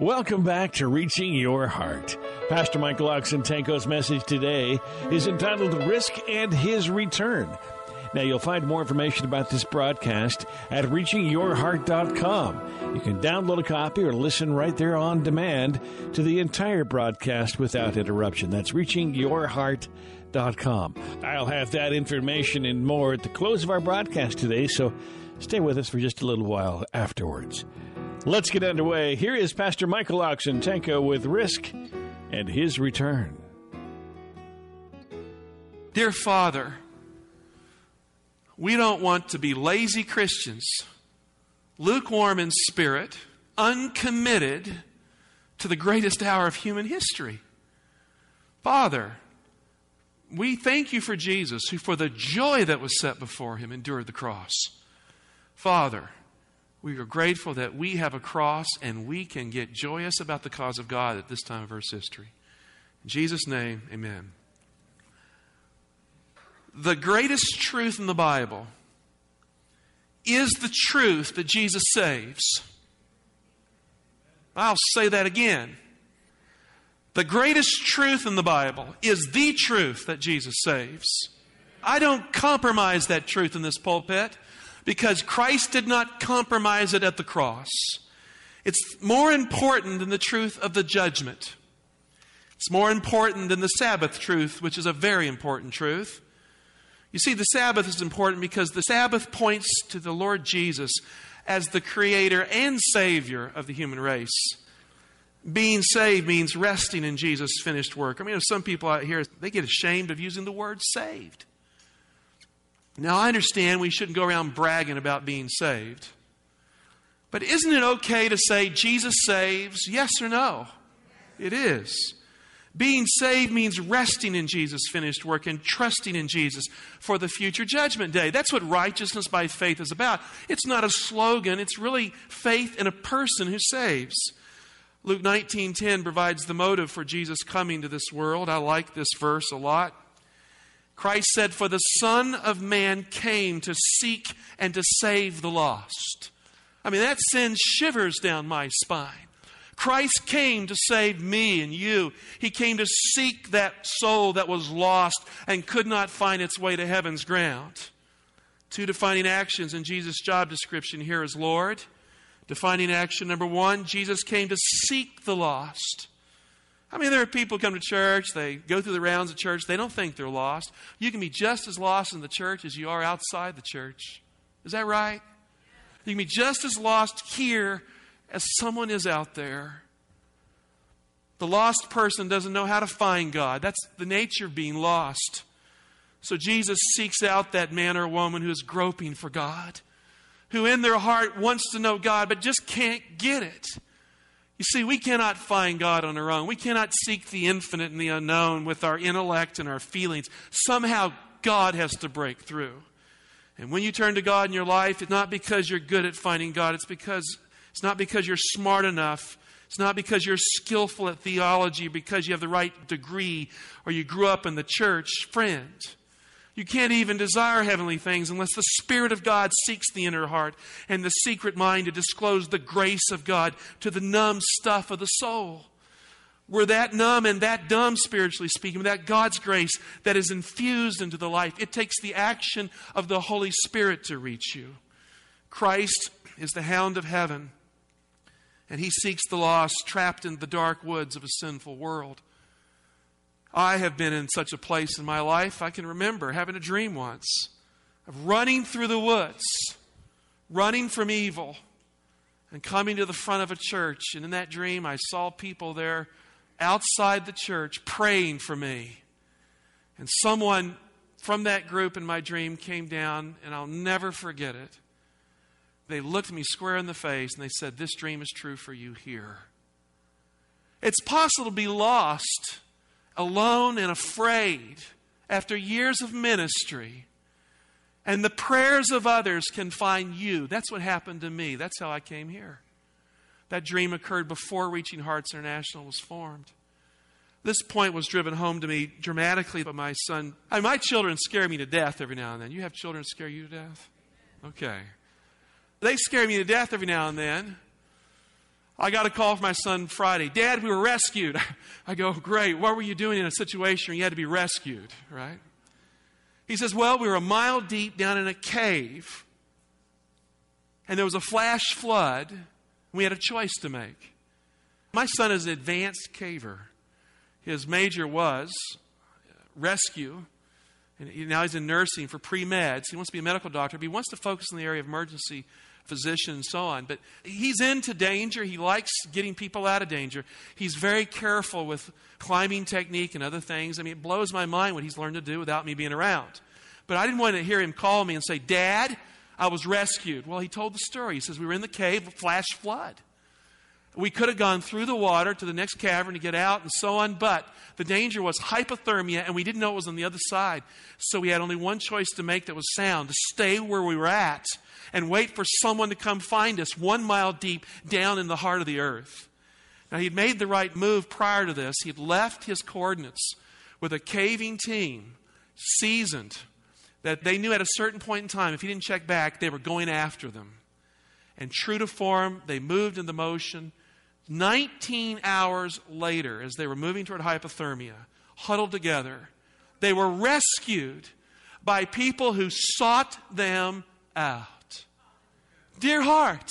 Welcome back to Reaching Your Heart. Pastor Michael Oxentenko's message today is entitled Risk and His Return. Now, you'll find more information about this broadcast at reachingyourheart.com. You can download a copy or listen right there on demand to the entire broadcast without interruption. That's reachingyourheart.com. I'll have that information and more at the close of our broadcast today, so stay with us for just a little while afterwards. Let's get underway. Here is Pastor Michael Oxentenko with Risk and His Return. Dear Father, we don't want to be lazy Christians, lukewarm in spirit, uncommitted to the greatest hour of human history. Father, we thank you for Jesus, who for the joy that was set before him endured the cross. Father, we are grateful that we have a cross and we can get joyous about the cause of God at this time of Earth's history. In Jesus' name, amen. The greatest truth in the Bible is the truth that Jesus saves. I'll say that again. The greatest truth in the Bible is the truth that Jesus saves. I don't compromise that truth in this pulpit because Christ did not compromise it at the cross. It's more important than the truth of the judgment. It's more important than the Sabbath truth, which is a very important truth. You see, the Sabbath is important because the Sabbath points to the Lord Jesus as the creator and savior of the human race. Being saved means resting in Jesus' finished work. I mean, some people out here, they get ashamed of using the word saved. Now, I understand we shouldn't go around bragging about being saved. But isn't it okay to say Jesus saves? Yes or no? It is. Being saved means resting in Jesus' finished work and trusting in Jesus for the future judgment day. That's what righteousness by faith is about. It's not a slogan, it's really faith in a person who saves. Luke 19:10 provides the motive for Jesus coming to this world. I like this verse a lot. Christ said, For the Son of Man came to seek and to save the lost. I mean, that sends shivers down my spine. Christ came to save me and you. He came to seek that soul that was lost and could not find its way to heaven's ground. Two defining actions in Jesus' job description here is Lord. Defining action number one Jesus came to seek the lost. I mean, there are people who come to church, they go through the rounds of church, they don't think they're lost. You can be just as lost in the church as you are outside the church. Is that right? You can be just as lost here as someone is out there. The lost person doesn't know how to find God. That's the nature of being lost. So Jesus seeks out that man or woman who is groping for God, who in their heart wants to know God but just can't get it. You see, we cannot find God on our own. We cannot seek the infinite and the unknown with our intellect and our feelings. Somehow, God has to break through. And when you turn to God in your life, it's not because you're good at finding God. It's because it's not because you're smart enough. It's not because you're skillful at theology, because you have the right degree, or you grew up in the church. Friend, you can't even desire heavenly things unless the Spirit of God seeks the inner heart and the secret mind to disclose the grace of God to the numb stuff of the soul. We're that numb and that dumb, spiritually speaking, that God's grace that is infused into the life. It takes the action of the Holy Spirit to reach you. Christ is the hound of heaven, and he seeks the lost trapped in the dark woods of a sinful world. I have been in such a place in my life, I can remember having a dream once of running through the woods, running from evil, and coming to the front of a church. And in that dream, I saw people there outside the church praying for me. And someone from that group in my dream came down, and I'll never forget it. They looked me square in the face and they said, This dream is true for you here. It's possible to be lost, alone, and afraid after years of ministry. And the prayers of others can find you. That's what happened to me. That's how I came here. That dream occurred before Reaching Hearts International was formed. This point was driven home to me dramatically by my son. I my children scare me to death every now and then. You have children scare you to death? Okay. They scare me to death every now and then. I got a call from my son Friday. Dad, we were rescued. I go, great. What were you doing in a situation where you had to be rescued, right? He says, well, we were a mile deep down in a cave, and there was a flash flood. We had a choice to make. My son is an advanced caver. His major was rescue, and now he's in nursing for pre meds. He wants to be a medical doctor, but he wants to focus in the area of emergency physician and so on. But he's into danger. He likes getting people out of danger. He's very careful with climbing technique and other things. I mean, it blows my mind what he's learned to do without me being around. But I didn't want to hear him call me and say, Dad, I was rescued. Well, he told the story. He says, We were in the cave, flash flood. We could have gone through the water to the next cavern to get out and so on, but the danger was hypothermia, and we didn't know it was on the other side. So we had only one choice to make that was sound to stay where we were at and wait for someone to come find us one mile deep down in the heart of the earth. Now, he'd made the right move prior to this. He'd left his coordinates with a caving team, seasoned, that they knew at a certain point in time, if he didn't check back, they were going after them. And true to form, they moved into motion. 19 hours later, as they were moving toward hypothermia, huddled together, they were rescued by people who sought them out. Dear heart,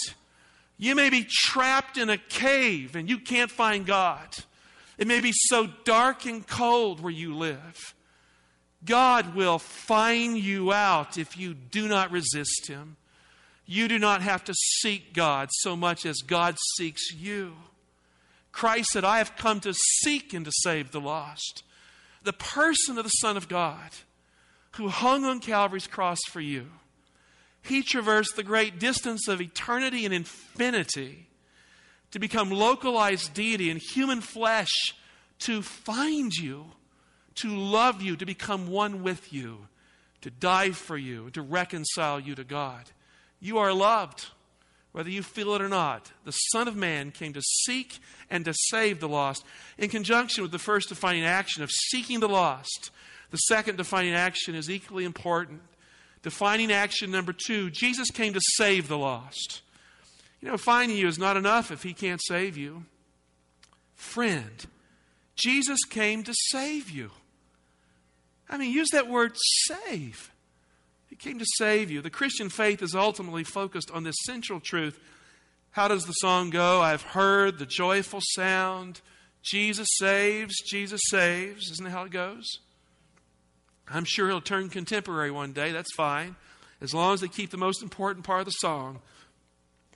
you may be trapped in a cave and you can't find God. It may be so dark and cold where you live. God will find you out if you do not resist Him. You do not have to seek God so much as God seeks you. Christ said, I have come to seek and to save the lost. The person of the Son of God who hung on Calvary's cross for you he traversed the great distance of eternity and infinity to become localized deity in human flesh to find you, to love you, to become one with you, to die for you, to reconcile you to God. You are loved, whether you feel it or not. The Son of Man came to seek and to save the lost. In conjunction with the first defining action of seeking the lost, the second defining action is equally important Defining action number two Jesus came to save the lost. You know, finding you is not enough if he can't save you. Friend, Jesus came to save you. I mean, use that word save. Came to save you. The Christian faith is ultimately focused on this central truth. How does the song go? I've heard the joyful sound. Jesus saves, Jesus saves. Isn't that how it goes? I'm sure he'll turn contemporary one day. That's fine. As long as they keep the most important part of the song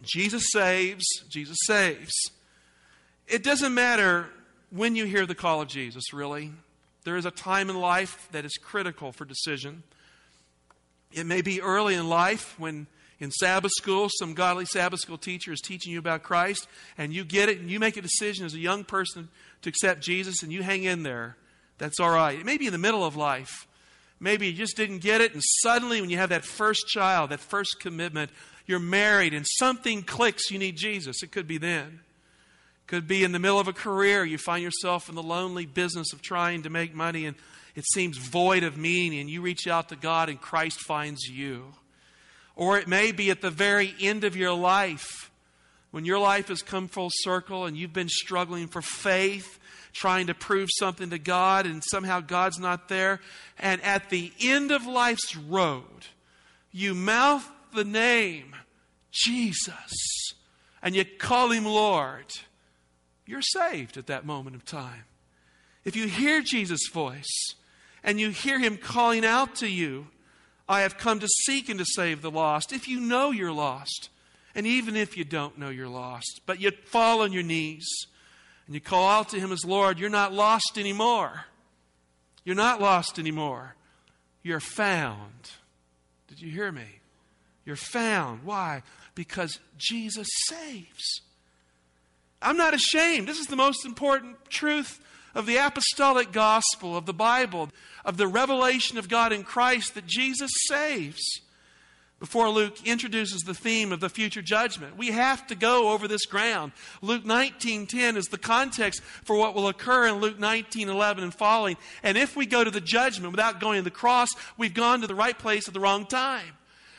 Jesus saves, Jesus saves. It doesn't matter when you hear the call of Jesus, really. There is a time in life that is critical for decision. It may be early in life when in Sabbath school, some godly Sabbath school teacher is teaching you about Christ, and you get it, and you make a decision as a young person to accept Jesus, and you hang in there. That's all right. It may be in the middle of life Maybe you just didn't get it, and suddenly, when you have that first child, that first commitment, you're married, and something clicks, you need Jesus. It could be then. It Could be in the middle of a career, you find yourself in the lonely business of trying to make money, and it seems void of meaning, and you reach out to God, and Christ finds you. Or it may be at the very end of your life, when your life has come full circle and you've been struggling for faith trying to prove something to God, and somehow God's not there. And at the end of life's road, you mouth the name Jesus and you call him Lord. You're saved at that moment of time. If you hear Jesus' voice and you hear him calling out to you, I have come to seek and to save the lost. If you know you're lost, and even if you don't know you're lost, but you fall on your knees and you call out to Him as Lord, you're not lost anymore. You're not lost anymore. You're found. Did you hear me? You're found. Why? Because Jesus saves. I'm not ashamed. This is the most important truth of the apostolic gospel, of the Bible, of the revelation of God in Christ that Jesus saves. Before Luke introduces the theme of the future judgment, we have to go over this ground. Luke 19:10 is the context for what will occur in Luke 19:11 and following. And if we go to the judgment without going to the cross, we've gone to the right place at the wrong time.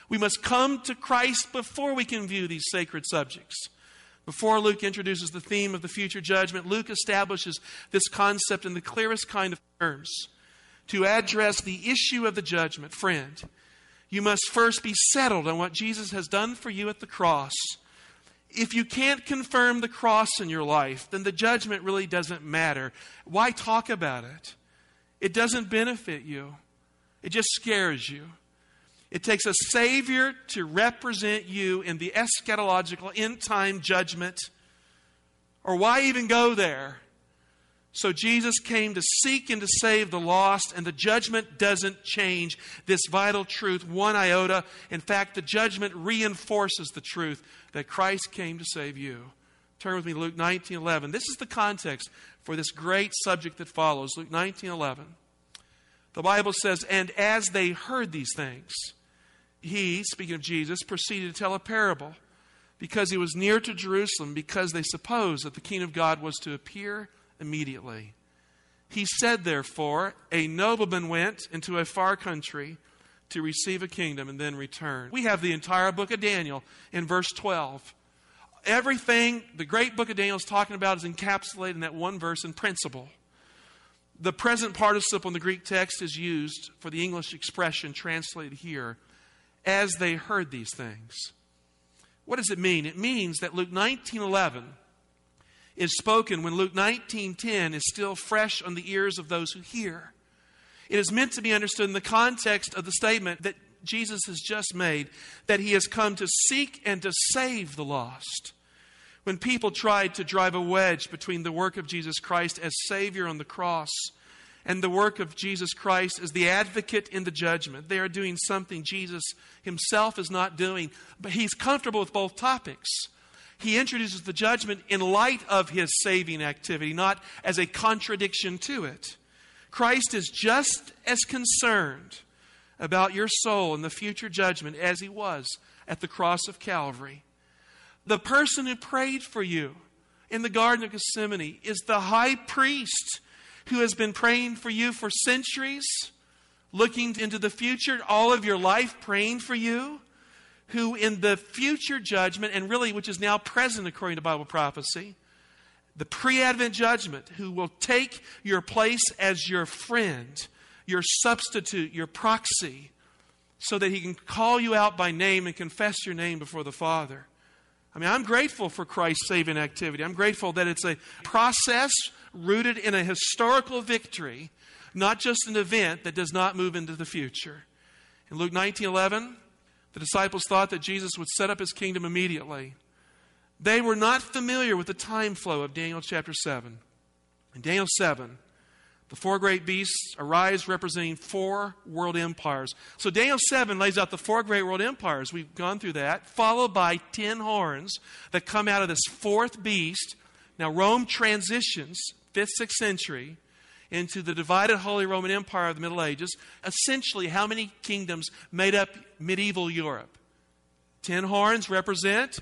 We must come to Christ before we can view these sacred subjects. Before Luke introduces the theme of the future judgment, Luke establishes this concept in the clearest kind of terms. To address the issue of the judgment, friend, you must first be settled on what Jesus has done for you at the cross. If you can't confirm the cross in your life, then the judgment really doesn't matter. Why talk about it? It doesn't benefit you, it just scares you. It takes a Savior to represent you in the eschatological end time judgment. Or why even go there? So Jesus came to seek and to save the lost, and the judgment doesn't change this vital truth one iota. In fact, the judgment reinforces the truth that Christ came to save you. Turn with me Luke 19:11. This is the context for this great subject that follows. Luke 19:11. The Bible says, "And as they heard these things, he, speaking of Jesus, proceeded to tell a parable because he was near to Jerusalem, because they supposed that the kingdom of God was to appear immediately. He said, therefore, a nobleman went into a far country to receive a kingdom and then return. We have the entire book of Daniel in verse 12. Everything the great book of Daniel is talking about is encapsulated in that one verse in principle. The present participle in the Greek text is used for the English expression translated here as they heard these things. What does it mean? It means that Luke 19:11 is spoken when Luke 19:10 is still fresh on the ears of those who hear. It is meant to be understood in the context of the statement that Jesus has just made that he has come to seek and to save the lost. When people tried to drive a wedge between the work of Jesus Christ as Savior on the cross and the work of Jesus Christ as the advocate in the judgment. They are doing something Jesus himself is not doing, but he's comfortable with both topics. He introduces the judgment in light of his saving activity, not as a contradiction to it. Christ is just as concerned about your soul in the future judgment as he was at the cross of Calvary. The person who prayed for you in the Garden of Gethsemane is the high priest who has been praying for you for centuries, looking into the future, all of your life praying for you, who in the future judgment, and really which is now present according to Bible prophecy, the pre Advent judgment, who will take your place as your friend, your substitute, your proxy, so that he can call you out by name and confess your name before the Father. I mean, I'm grateful for Christ's saving activity. I'm grateful that it's a process rooted in a historical victory, not just an event that does not move into the future. In Luke 19:11, the disciples thought that Jesus would set up his kingdom immediately. They were not familiar with the time flow of Daniel chapter 7. In Daniel 7, the four great beasts arise representing four world empires. So Daniel 7 lays out the four great world empires. We've gone through that, followed by ten horns that come out of this fourth beast. Now, Rome transitions 5th, 6th century into the divided Holy Roman Empire of the Middle Ages, essentially, how many kingdoms made up medieval Europe? Ten horns represent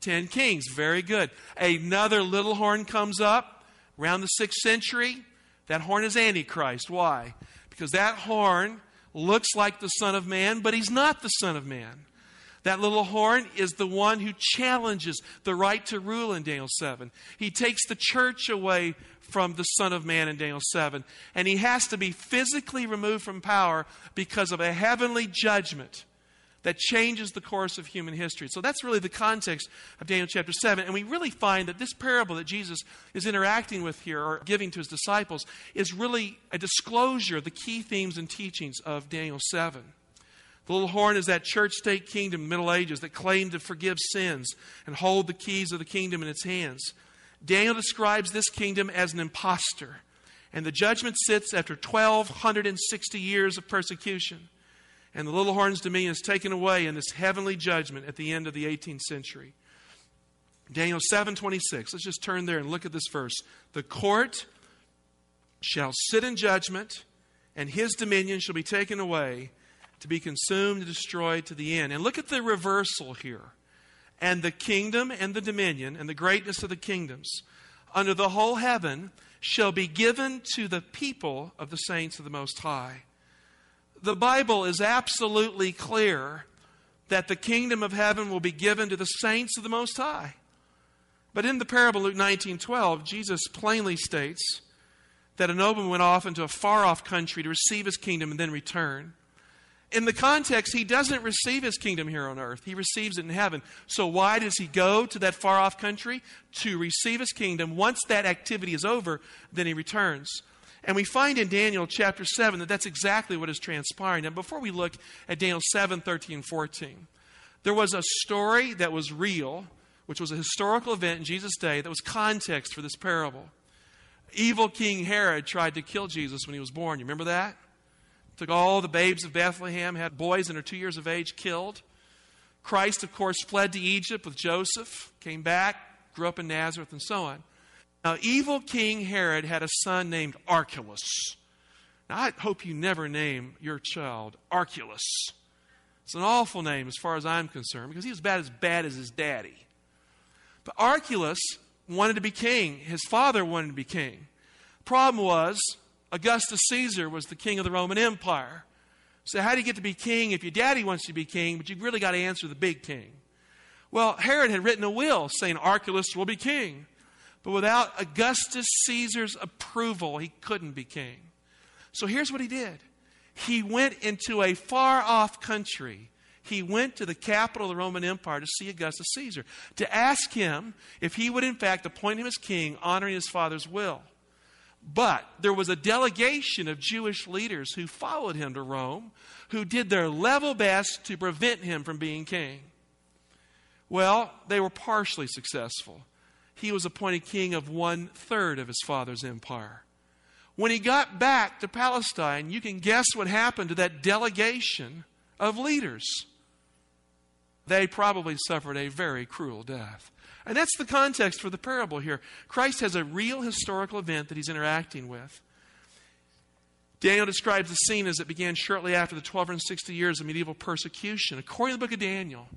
ten kings. Very good. Another little horn comes up around the 6th century. That horn is Antichrist. Why? Because that horn looks like the Son of Man, but he's not the Son of Man. That little horn is the one who challenges the right to rule in Daniel 7. He takes the church away from the Son of Man in Daniel 7. And he has to be physically removed from power because of a heavenly judgment that changes the course of human history. So that's really the context of Daniel chapter 7. And we really find that this parable that Jesus is interacting with here or giving to his disciples is really a disclosure of the key themes and teachings of Daniel 7. The little horn is that church state kingdom in Middle Ages that claimed to forgive sins and hold the keys of the kingdom in its hands. Daniel describes this kingdom as an impostor, and the judgment sits after 1,260 years of persecution. And the little horn's dominion is taken away in this heavenly judgment at the end of the 18th century. Daniel 7:26. Let's just turn there and look at this verse. The court shall sit in judgment, and his dominion shall be taken away to be consumed and destroyed to the end. And look at the reversal here. And the kingdom and the dominion and the greatness of the kingdoms under the whole heaven shall be given to the people of the saints of the Most High. The Bible is absolutely clear that the kingdom of heaven will be given to the saints of the Most High. But in the parable Luke 19:12, Jesus plainly states that a nobleman went off into a far off country to receive his kingdom and then return. In the context, he doesn't receive his kingdom here on earth. He receives it in heaven. So, why does he go to that far off country? To receive his kingdom. Once that activity is over, then he returns. And we find in Daniel chapter 7 that that's exactly what is transpiring. And before we look at Daniel 7 13 14, there was a story that was real, which was a historical event in Jesus' day that was context for this parable. Evil King Herod tried to kill Jesus when he was born. You remember that? Took all the babes of Bethlehem, had boys under two years of age killed. Christ, of course, fled to Egypt with Joseph, came back, grew up in Nazareth, and so on. Now, evil King Herod had a son named Archelaus. Now, I hope you never name your child Archelaus. It's an awful name as far as I'm concerned because he was about as bad as his daddy. But Archelaus wanted to be king. His father wanted to be king. Problem was, Augustus Caesar was the king of the Roman Empire. So, how do you get to be king if your daddy wants you to be king, but you've really got to answer the big king? Well, Herod had written a will saying Archelaus will be king. But without Augustus Caesar's approval, he couldn't be king. So here's what he did he went into a far off country. He went to the capital of the Roman Empire to see Augustus Caesar, to ask him if he would, in fact, appoint him as king, honoring his father's will. But there was a delegation of Jewish leaders who followed him to Rome, who did their level best to prevent him from being king. Well, they were partially successful. He was appointed king of one third of his father's empire. When he got back to Palestine, you can guess what happened to that delegation of leaders. They probably suffered a very cruel death. And that's the context for the parable here. Christ has a real historical event that he's interacting with. Daniel describes the scene as it began shortly after the 1260 years of medieval persecution. According to the book of Daniel,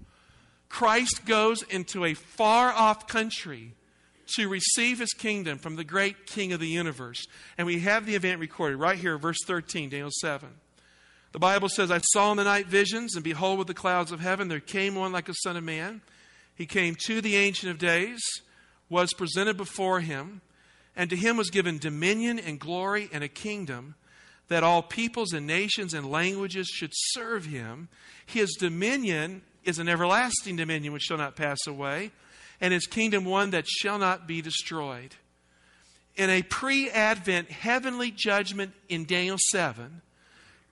Christ goes into a far off country to receive his kingdom from the great king of the universe. And we have the event recorded right here, verse 13, Daniel 7. The Bible says, I saw in the night visions, and behold, with the clouds of heaven there came one like a son of man. He came to the Ancient of Days, was presented before him, and to him was given dominion and glory and a kingdom that all peoples and nations and languages should serve him. His dominion is an everlasting dominion which shall not pass away, and his kingdom one that shall not be destroyed. In a pre Advent heavenly judgment in Daniel 7,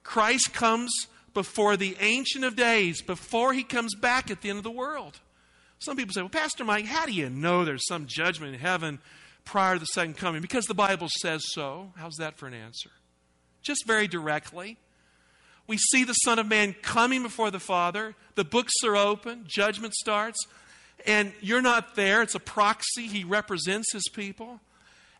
Christ comes before the Ancient of Days, before he comes back at the end of the world. Some people say, well, Pastor Mike, how do you know there's some judgment in heaven prior to the second coming? Because the Bible says so. How's that for an answer? Just very directly. We see the Son of Man coming before the Father. The books are open, judgment starts, and you're not there. It's a proxy. He represents his people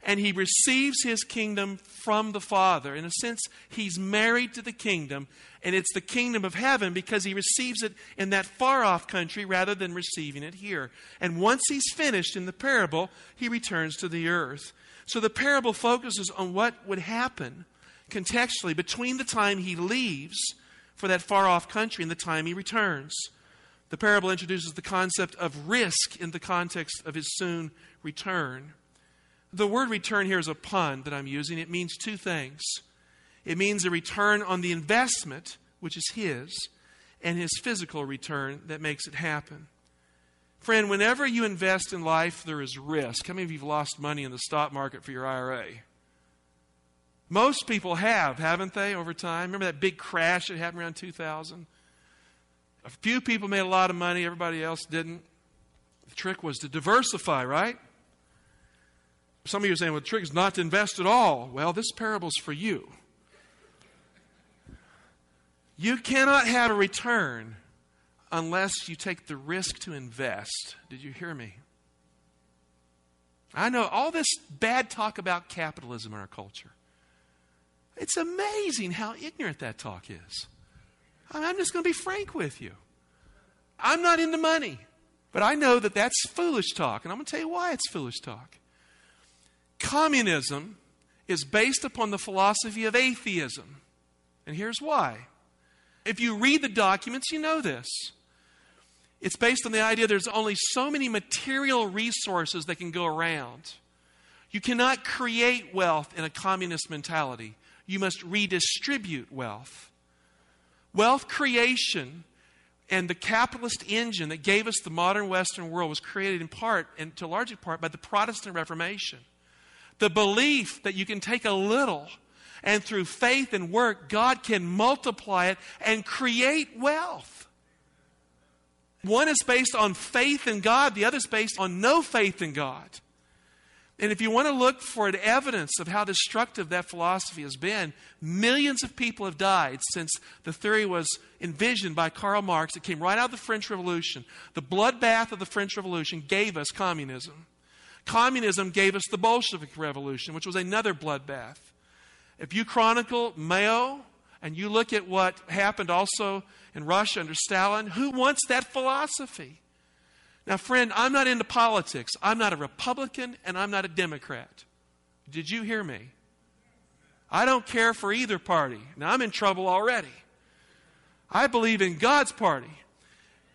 and he receives his kingdom from the Father. In a sense, he's married to the kingdom, and it's the kingdom of heaven because he receives it in that far off country rather than receiving it here. And once he's finished in the parable, he returns to the earth. So the parable focuses on what would happen contextually between the time he leaves for that far off country and the time he returns. The parable introduces the concept of risk in the context of his soon return. The word return here is a pun that I'm using. It means two things it means a return on the investment, which is his, and his physical return that makes it happen. Friend, whenever you invest in life, there is risk. How many of you have lost money in the stock market for your IRA? Most people have, haven't they, over time? Remember that big crash that happened around 2000? A few people made a lot of money, everybody else didn't. The trick was to diversify, right? Some of you are saying, well, the trick is not to invest at all. Well, this parable's for you. You cannot have a return unless you take the risk to invest. Did you hear me? I know all this bad talk about capitalism in our culture. It's amazing how ignorant that talk is. I'm just going to be frank with you. I'm not into money, but I know that that's foolish talk, and I'm going to tell you why it's foolish talk. Communism is based upon the philosophy of atheism, and here's why. If you read the documents, you know this. It's based on the idea there's only so many material resources that can go around. You cannot create wealth in a communist mentality. You must redistribute wealth. Wealth creation and the capitalist engine that gave us the modern Western world was created in part, and to a large part, by the Protestant Reformation. The belief that you can take a little and through faith and work, God can multiply it and create wealth. One is based on faith in God, the other is based on no faith in God. And if you want to look for an evidence of how destructive that philosophy has been, millions of people have died since the theory was envisioned by Karl Marx. It came right out of the French Revolution. The bloodbath of the French Revolution gave us communism. Communism gave us the Bolshevik Revolution, which was another bloodbath. If you chronicle Mao and you look at what happened also in Russia under Stalin, who wants that philosophy? Now, friend, I'm not into politics. I'm not a Republican and I'm not a Democrat. Did you hear me? I don't care for either party. Now, I'm in trouble already. I believe in God's party.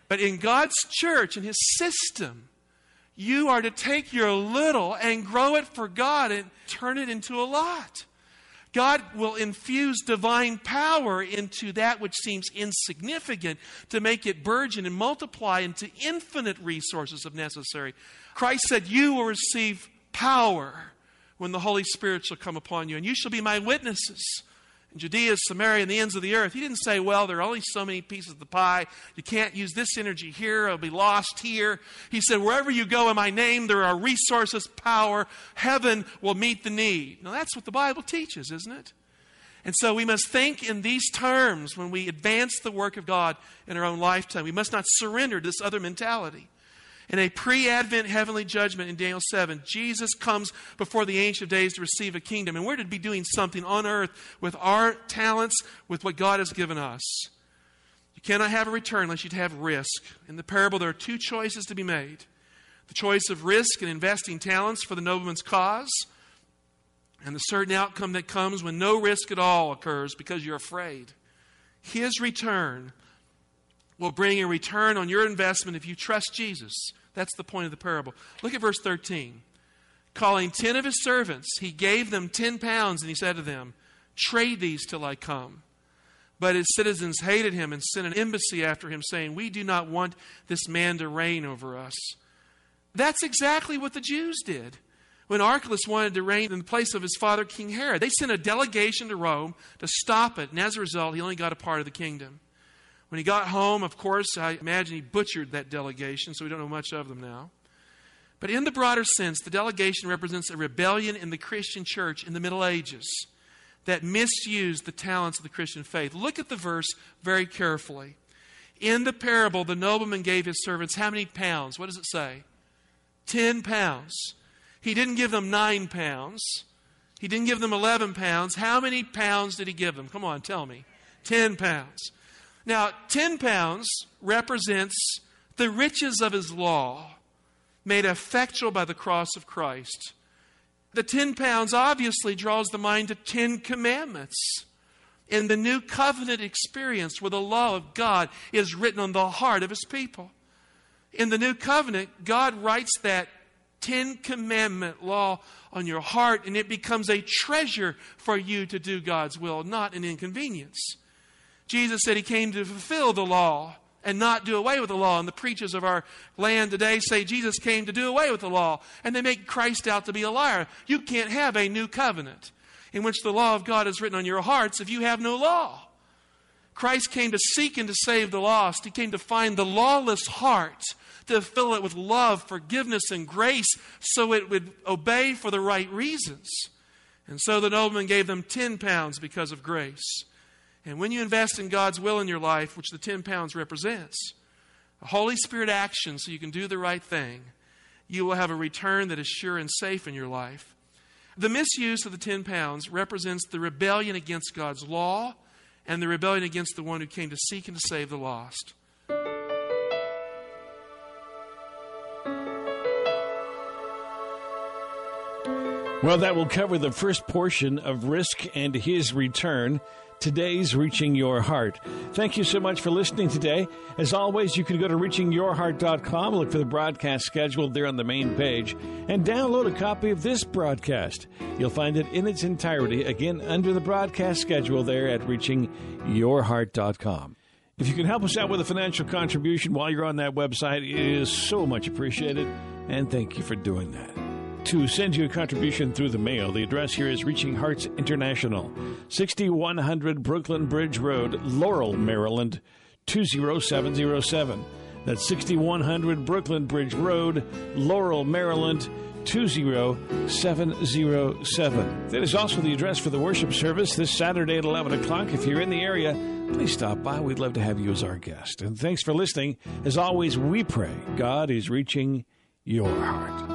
But in God's church and His system, you are to take your little and grow it for God and turn it into a lot. God will infuse divine power into that which seems insignificant to make it burgeon and multiply into infinite resources if necessary. Christ said, You will receive power when the Holy Spirit shall come upon you, and you shall be my witnesses Judea, Samaria, and the ends of the earth. He didn't say, well, there are only so many pieces of the pie. You can't use this energy here. It'll be lost here. He said, wherever you go in my name, there are resources, power. Heaven will meet the need. Now, that's what the Bible teaches, isn't it? And so we must think in these terms when we advance the work of God in our own lifetime. We must not surrender to this other mentality. In a pre Advent heavenly judgment in Daniel 7, Jesus comes before the Ancient of Days to receive a kingdom. And we're to be doing something on earth with our talents, with what God has given us. You cannot have a return unless you have risk. In the parable, there are two choices to be made the choice of risk and investing talents for the nobleman's cause, and the certain outcome that comes when no risk at all occurs because you're afraid. His return will bring a return on your investment if you trust Jesus. That's the point of the parable. Look at verse 13. Calling ten of his servants, he gave them ten pounds, and he said to them, Trade these till I come. But his citizens hated him and sent an embassy after him, saying, We do not want this man to reign over us. That's exactly what the Jews did when Archelaus wanted to reign in the place of his father, King Herod. They sent a delegation to Rome to stop it, and as a result, he only got a part of the kingdom. When he got home, of course, I imagine he butchered that delegation, so we don't know much of them now. But in the broader sense, the delegation represents a rebellion in the Christian church in the Middle Ages that misused the talents of the Christian faith. Look at the verse very carefully. In the parable, the nobleman gave his servants how many pounds? What does it say? Ten pounds. He didn't give them nine pounds. He didn't give them 11 pounds. How many pounds did he give them? Come on, tell me. 10 pounds. Now, 10 pounds represents the riches of his law made effectual by the cross of Christ. The 10 pounds obviously draws the mind to 10 commandments. In the new covenant experience where the law of God is written on the heart of his people. In the new covenant, God writes that 10 commandment law on your heart and it becomes a treasure for you to do God's will, not an inconvenience. Jesus said he came to fulfill the law and not do away with the law. And the preachers of our land today say Jesus came to do away with the law. And they make Christ out to be a liar. You can't have a new covenant in which the law of God is written on your hearts if you have no law. Christ came to seek and to save the lost. He came to find the lawless heart, to fill it with love, forgiveness, and grace so it would obey for the right reasons. And so the nobleman gave them 10 pounds because of grace. And when you invest in God's will in your life, which the 10 pounds represents, a Holy Spirit action so you can do the right thing, you will have a return that is sure and safe in your life. The misuse of the 10 pounds represents the rebellion against God's law and the rebellion against the one who came to seek and to save the lost. Well, that will cover the first portion of Risk and His Return. Today's Reaching Your Heart. Thank you so much for listening today. As always, you can go to reachingyourheart.com, look for the broadcast schedule there on the main page, and download a copy of this broadcast. You'll find it in its entirety, again, under the broadcast schedule there at reachingyourheart.com. If you can help us out with a financial contribution while you're on that website, it is so much appreciated, and thank you for doing that to send you a contribution through the mail. The address here is Reaching Hearts International, 6100 Brooklyn Bridge Road, Laurel, Maryland, 20707. That's 6100 Brooklyn Bridge Road, Laurel, Maryland, 20707. That is also the address for the worship service this Saturday at 11 o'clock. If you're in the area, please stop by. We'd love to have you as our guest. And thanks for listening. As always, we pray God is reaching your heart.